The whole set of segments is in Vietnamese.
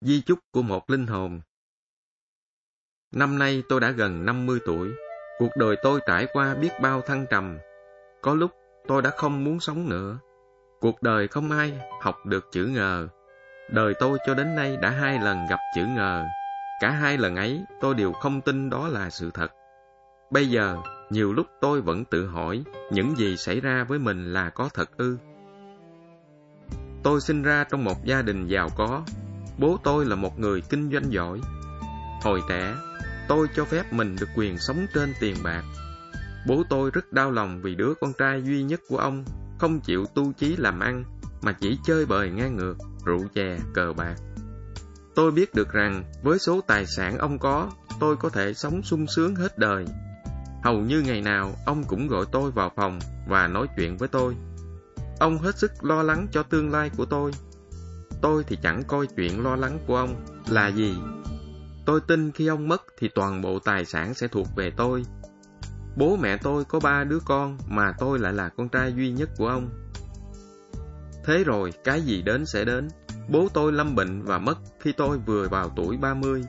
Di chúc của một linh hồn Năm nay tôi đã gần 50 tuổi. Cuộc đời tôi trải qua biết bao thăng trầm. Có lúc tôi đã không muốn sống nữa. Cuộc đời không ai học được chữ ngờ. Đời tôi cho đến nay đã hai lần gặp chữ ngờ. Cả hai lần ấy tôi đều không tin đó là sự thật. Bây giờ, nhiều lúc tôi vẫn tự hỏi những gì xảy ra với mình là có thật ư. Tôi sinh ra trong một gia đình giàu có. Bố tôi là một người kinh doanh giỏi. Hồi trẻ, tôi cho phép mình được quyền sống trên tiền bạc. Bố tôi rất đau lòng vì đứa con trai duy nhất của ông không chịu tu chí làm ăn mà chỉ chơi bời ngang ngược, rượu chè, cờ bạc. Tôi biết được rằng với số tài sản ông có, tôi có thể sống sung sướng hết đời. Hầu như ngày nào ông cũng gọi tôi vào phòng và nói chuyện với tôi. Ông hết sức lo lắng cho tương lai của tôi. Tôi thì chẳng coi chuyện lo lắng của ông là gì. Tôi tin khi ông mất thì toàn bộ tài sản sẽ thuộc về tôi. Bố mẹ tôi có ba đứa con mà tôi lại là con trai duy nhất của ông. Thế rồi, cái gì đến sẽ đến. Bố tôi lâm bệnh và mất khi tôi vừa vào tuổi 30.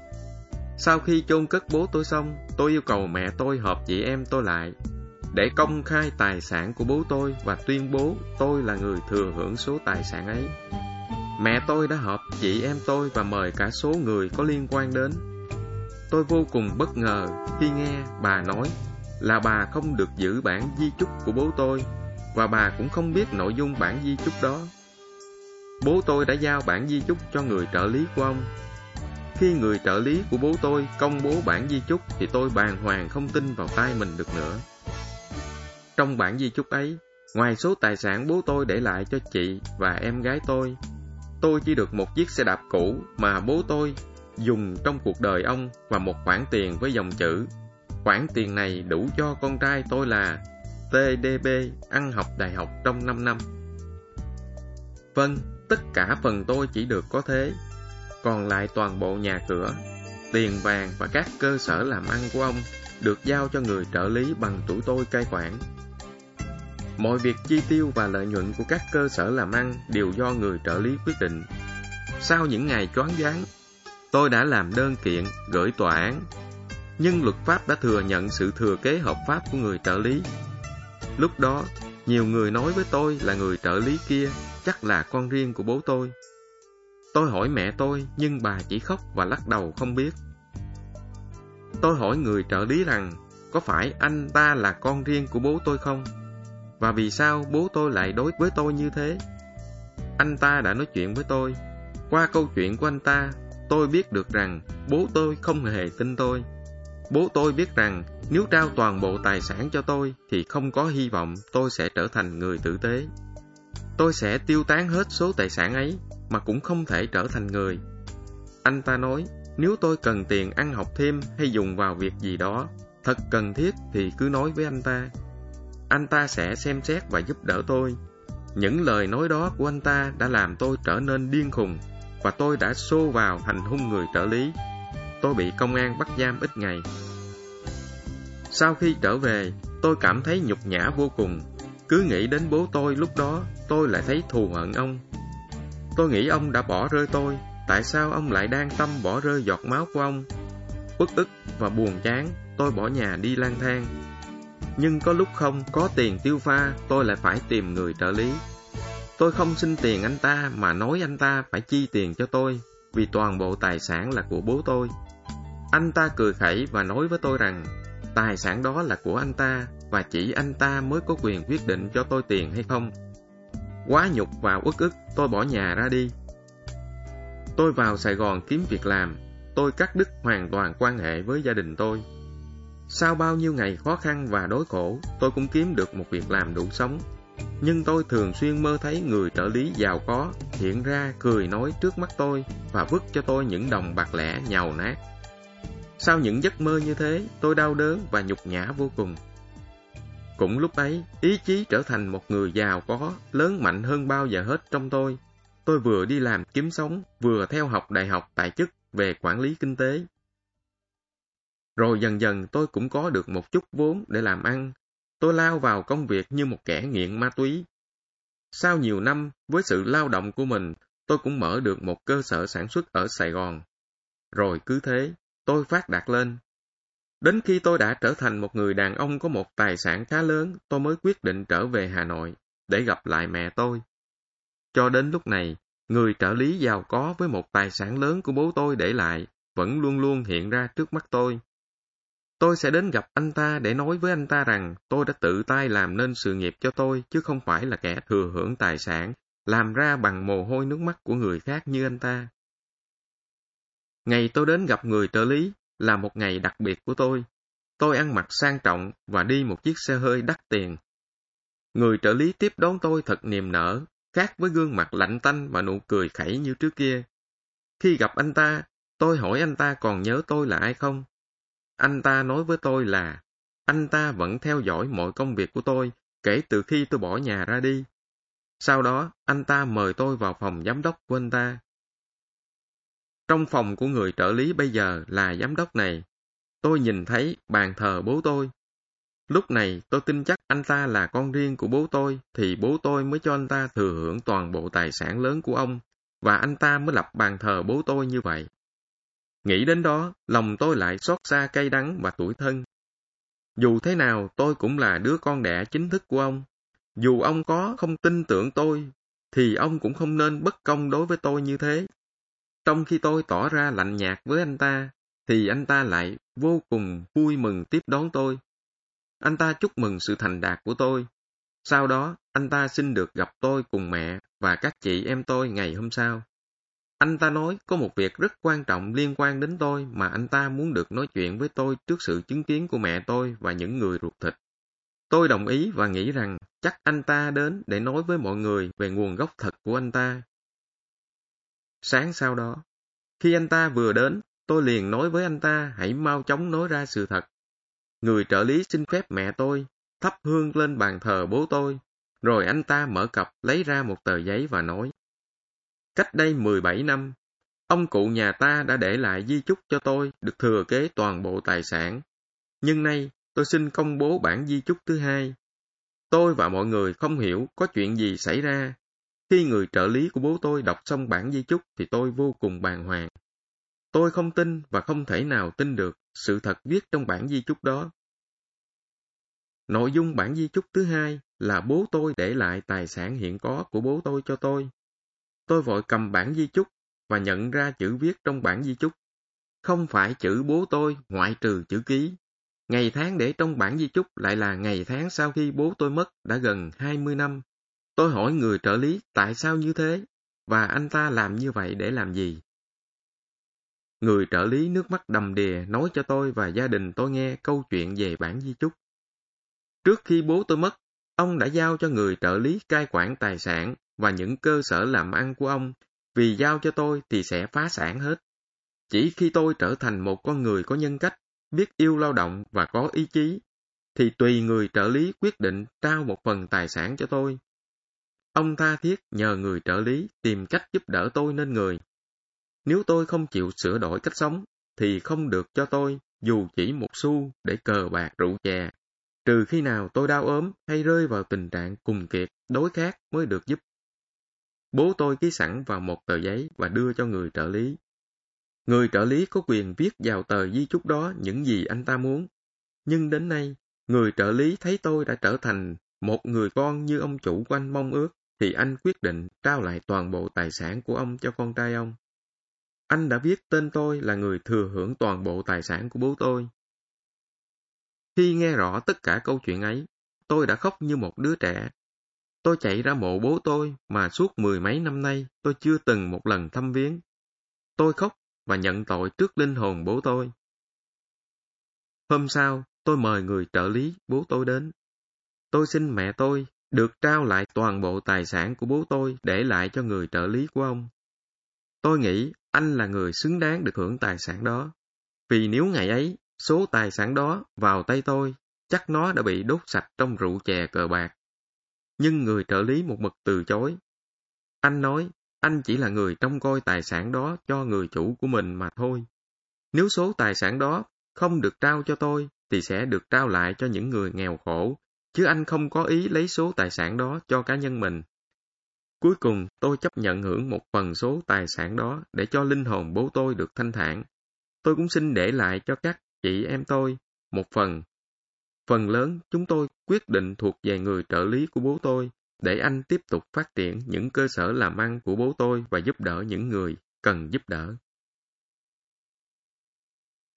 Sau khi chôn cất bố tôi xong, tôi yêu cầu mẹ tôi họp chị em tôi lại để công khai tài sản của bố tôi và tuyên bố tôi là người thừa hưởng số tài sản ấy. Mẹ tôi đã họp chị em tôi và mời cả số người có liên quan đến. Tôi vô cùng bất ngờ khi nghe bà nói là bà không được giữ bản di chúc của bố tôi và bà cũng không biết nội dung bản di chúc đó. Bố tôi đã giao bản di chúc cho người trợ lý của ông. Khi người trợ lý của bố tôi công bố bản di chúc thì tôi bàng hoàng không tin vào tay mình được nữa. Trong bản di chúc ấy, ngoài số tài sản bố tôi để lại cho chị và em gái tôi, tôi chỉ được một chiếc xe đạp cũ mà bố tôi dùng trong cuộc đời ông và một khoản tiền với dòng chữ. Khoản tiền này đủ cho con trai tôi là TDB ăn học đại học trong 5 năm. Vâng, tất cả phần tôi chỉ được có thế. Còn lại toàn bộ nhà cửa, tiền vàng và các cơ sở làm ăn của ông được giao cho người trợ lý bằng tuổi tôi cai quản. Mọi việc chi tiêu và lợi nhuận của các cơ sở làm ăn đều do người trợ lý quyết định. Sau những ngày choáng váng, tôi đã làm đơn kiện gửi tòa án. Nhưng luật pháp đã thừa nhận sự thừa kế hợp pháp của người trợ lý. Lúc đó, nhiều người nói với tôi là người trợ lý kia chắc là con riêng của bố tôi. Tôi hỏi mẹ tôi, nhưng bà chỉ khóc và lắc đầu không biết. Tôi hỏi người trợ lý rằng, có phải anh ta là con riêng của bố tôi không? Và vì sao bố tôi lại đối với tôi như thế? Anh ta đã nói chuyện với tôi. Qua câu chuyện của anh ta, tôi biết được rằng bố tôi không hề tin tôi. Bố tôi biết rằng nếu trao toàn bộ tài sản cho tôi thì không có hy vọng tôi sẽ trở thành người tử tế. Tôi sẽ tiêu tán hết số tài sản ấy mà cũng không thể trở thành người. Anh ta nói, nếu tôi cần tiền ăn học thêm hay dùng vào việc gì đó, thật cần thiết thì cứ nói với anh ta anh ta sẽ xem xét và giúp đỡ tôi. Những lời nói đó của anh ta đã làm tôi trở nên điên khùng và tôi đã xô vào hành hung người trợ lý. Tôi bị công an bắt giam ít ngày. Sau khi trở về, tôi cảm thấy nhục nhã vô cùng. Cứ nghĩ đến bố tôi lúc đó, tôi lại thấy thù hận ông. Tôi nghĩ ông đã bỏ rơi tôi, tại sao ông lại đang tâm bỏ rơi giọt máu của ông? Bất ức và buồn chán, tôi bỏ nhà đi lang thang, nhưng có lúc không có tiền tiêu pha, tôi lại phải tìm người trợ lý. Tôi không xin tiền anh ta mà nói anh ta phải chi tiền cho tôi, vì toàn bộ tài sản là của bố tôi. Anh ta cười khẩy và nói với tôi rằng tài sản đó là của anh ta và chỉ anh ta mới có quyền quyết định cho tôi tiền hay không. Quá nhục và uất ức, tôi bỏ nhà ra đi. Tôi vào Sài Gòn kiếm việc làm, tôi cắt đứt hoàn toàn quan hệ với gia đình tôi. Sau bao nhiêu ngày khó khăn và đối khổ, tôi cũng kiếm được một việc làm đủ sống. Nhưng tôi thường xuyên mơ thấy người trợ lý giàu có hiện ra cười nói trước mắt tôi và vứt cho tôi những đồng bạc lẻ nhàu nát. Sau những giấc mơ như thế, tôi đau đớn và nhục nhã vô cùng. Cũng lúc ấy, ý chí trở thành một người giàu có, lớn mạnh hơn bao giờ hết trong tôi. Tôi vừa đi làm kiếm sống, vừa theo học đại học tài chức về quản lý kinh tế rồi dần dần tôi cũng có được một chút vốn để làm ăn. Tôi lao vào công việc như một kẻ nghiện ma túy. Sau nhiều năm, với sự lao động của mình, tôi cũng mở được một cơ sở sản xuất ở Sài Gòn. Rồi cứ thế, tôi phát đạt lên. Đến khi tôi đã trở thành một người đàn ông có một tài sản khá lớn, tôi mới quyết định trở về Hà Nội để gặp lại mẹ tôi. Cho đến lúc này, người trợ lý giàu có với một tài sản lớn của bố tôi để lại vẫn luôn luôn hiện ra trước mắt tôi. Tôi sẽ đến gặp anh ta để nói với anh ta rằng tôi đã tự tay làm nên sự nghiệp cho tôi chứ không phải là kẻ thừa hưởng tài sản, làm ra bằng mồ hôi nước mắt của người khác như anh ta. Ngày tôi đến gặp người trợ lý là một ngày đặc biệt của tôi. Tôi ăn mặc sang trọng và đi một chiếc xe hơi đắt tiền. Người trợ lý tiếp đón tôi thật niềm nở, khác với gương mặt lạnh tanh và nụ cười khẩy như trước kia. Khi gặp anh ta, tôi hỏi anh ta còn nhớ tôi là ai không? Anh ta nói với tôi là anh ta vẫn theo dõi mọi công việc của tôi kể từ khi tôi bỏ nhà ra đi. Sau đó, anh ta mời tôi vào phòng giám đốc của anh ta. Trong phòng của người trợ lý bây giờ là giám đốc này, tôi nhìn thấy bàn thờ bố tôi. Lúc này tôi tin chắc anh ta là con riêng của bố tôi thì bố tôi mới cho anh ta thừa hưởng toàn bộ tài sản lớn của ông và anh ta mới lập bàn thờ bố tôi như vậy. Nghĩ đến đó, lòng tôi lại xót xa cay đắng và tuổi thân. Dù thế nào, tôi cũng là đứa con đẻ chính thức của ông. Dù ông có không tin tưởng tôi, thì ông cũng không nên bất công đối với tôi như thế. Trong khi tôi tỏ ra lạnh nhạt với anh ta, thì anh ta lại vô cùng vui mừng tiếp đón tôi. Anh ta chúc mừng sự thành đạt của tôi. Sau đó, anh ta xin được gặp tôi cùng mẹ và các chị em tôi ngày hôm sau. Anh ta nói có một việc rất quan trọng liên quan đến tôi mà anh ta muốn được nói chuyện với tôi trước sự chứng kiến của mẹ tôi và những người ruột thịt. Tôi đồng ý và nghĩ rằng chắc anh ta đến để nói với mọi người về nguồn gốc thật của anh ta. Sáng sau đó, khi anh ta vừa đến, tôi liền nói với anh ta hãy mau chóng nói ra sự thật. Người trợ lý xin phép mẹ tôi, thắp hương lên bàn thờ bố tôi, rồi anh ta mở cặp lấy ra một tờ giấy và nói. Cách đây 17 năm, ông cụ nhà ta đã để lại di chúc cho tôi được thừa kế toàn bộ tài sản. Nhưng nay, tôi xin công bố bản di chúc thứ hai. Tôi và mọi người không hiểu có chuyện gì xảy ra. Khi người trợ lý của bố tôi đọc xong bản di chúc thì tôi vô cùng bàng hoàng. Tôi không tin và không thể nào tin được sự thật viết trong bản di chúc đó. Nội dung bản di chúc thứ hai là bố tôi để lại tài sản hiện có của bố tôi cho tôi. Tôi vội cầm bản di chúc và nhận ra chữ viết trong bản di chúc. Không phải chữ bố tôi ngoại trừ chữ ký. Ngày tháng để trong bản di chúc lại là ngày tháng sau khi bố tôi mất đã gần 20 năm. Tôi hỏi người trợ lý tại sao như thế và anh ta làm như vậy để làm gì. Người trợ lý nước mắt đầm đìa nói cho tôi và gia đình tôi nghe câu chuyện về bản di chúc. Trước khi bố tôi mất, ông đã giao cho người trợ lý cai quản tài sản và những cơ sở làm ăn của ông, vì giao cho tôi thì sẽ phá sản hết. Chỉ khi tôi trở thành một con người có nhân cách, biết yêu lao động và có ý chí, thì tùy người trợ lý quyết định trao một phần tài sản cho tôi. Ông tha thiết nhờ người trợ lý tìm cách giúp đỡ tôi nên người. Nếu tôi không chịu sửa đổi cách sống, thì không được cho tôi dù chỉ một xu để cờ bạc rượu chè. Trừ khi nào tôi đau ốm hay rơi vào tình trạng cùng kiệt, đối khác mới được giúp. Bố tôi ký sẵn vào một tờ giấy và đưa cho người trợ lý. Người trợ lý có quyền viết vào tờ di chúc đó những gì anh ta muốn. Nhưng đến nay, người trợ lý thấy tôi đã trở thành một người con như ông chủ của anh mong ước, thì anh quyết định trao lại toàn bộ tài sản của ông cho con trai ông. Anh đã viết tên tôi là người thừa hưởng toàn bộ tài sản của bố tôi. Khi nghe rõ tất cả câu chuyện ấy, tôi đã khóc như một đứa trẻ Tôi chạy ra mộ bố tôi mà suốt mười mấy năm nay tôi chưa từng một lần thăm viếng. Tôi khóc và nhận tội trước linh hồn bố tôi. Hôm sau, tôi mời người trợ lý bố tôi đến. Tôi xin mẹ tôi được trao lại toàn bộ tài sản của bố tôi để lại cho người trợ lý của ông. Tôi nghĩ anh là người xứng đáng được hưởng tài sản đó. Vì nếu ngày ấy, số tài sản đó vào tay tôi, chắc nó đã bị đốt sạch trong rượu chè cờ bạc nhưng người trợ lý một mực từ chối. Anh nói, anh chỉ là người trông coi tài sản đó cho người chủ của mình mà thôi. Nếu số tài sản đó không được trao cho tôi, thì sẽ được trao lại cho những người nghèo khổ, chứ anh không có ý lấy số tài sản đó cho cá nhân mình. Cuối cùng, tôi chấp nhận hưởng một phần số tài sản đó để cho linh hồn bố tôi được thanh thản. Tôi cũng xin để lại cho các chị em tôi một phần. Phần lớn chúng tôi quyết định thuộc về người trợ lý của bố tôi, để anh tiếp tục phát triển những cơ sở làm ăn của bố tôi và giúp đỡ những người cần giúp đỡ.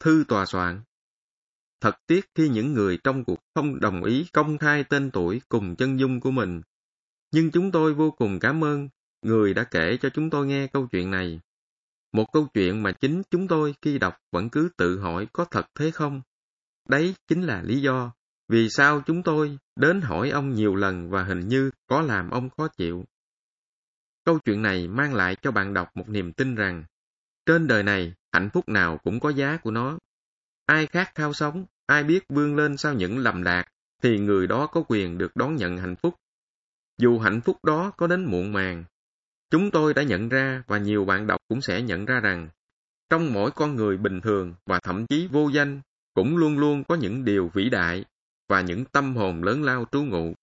Thư tòa soạn Thật tiếc khi những người trong cuộc không đồng ý công khai tên tuổi cùng chân dung của mình. Nhưng chúng tôi vô cùng cảm ơn người đã kể cho chúng tôi nghe câu chuyện này. Một câu chuyện mà chính chúng tôi khi đọc vẫn cứ tự hỏi có thật thế không? Đấy chính là lý do vì sao chúng tôi đến hỏi ông nhiều lần và hình như có làm ông khó chịu. Câu chuyện này mang lại cho bạn đọc một niềm tin rằng trên đời này hạnh phúc nào cũng có giá của nó. Ai khát khao sống, ai biết vươn lên sau những lầm lạc, thì người đó có quyền được đón nhận hạnh phúc. Dù hạnh phúc đó có đến muộn màng, chúng tôi đã nhận ra và nhiều bạn đọc cũng sẽ nhận ra rằng trong mỗi con người bình thường và thậm chí vô danh cũng luôn luôn có những điều vĩ đại và những tâm hồn lớn lao trú ngụ.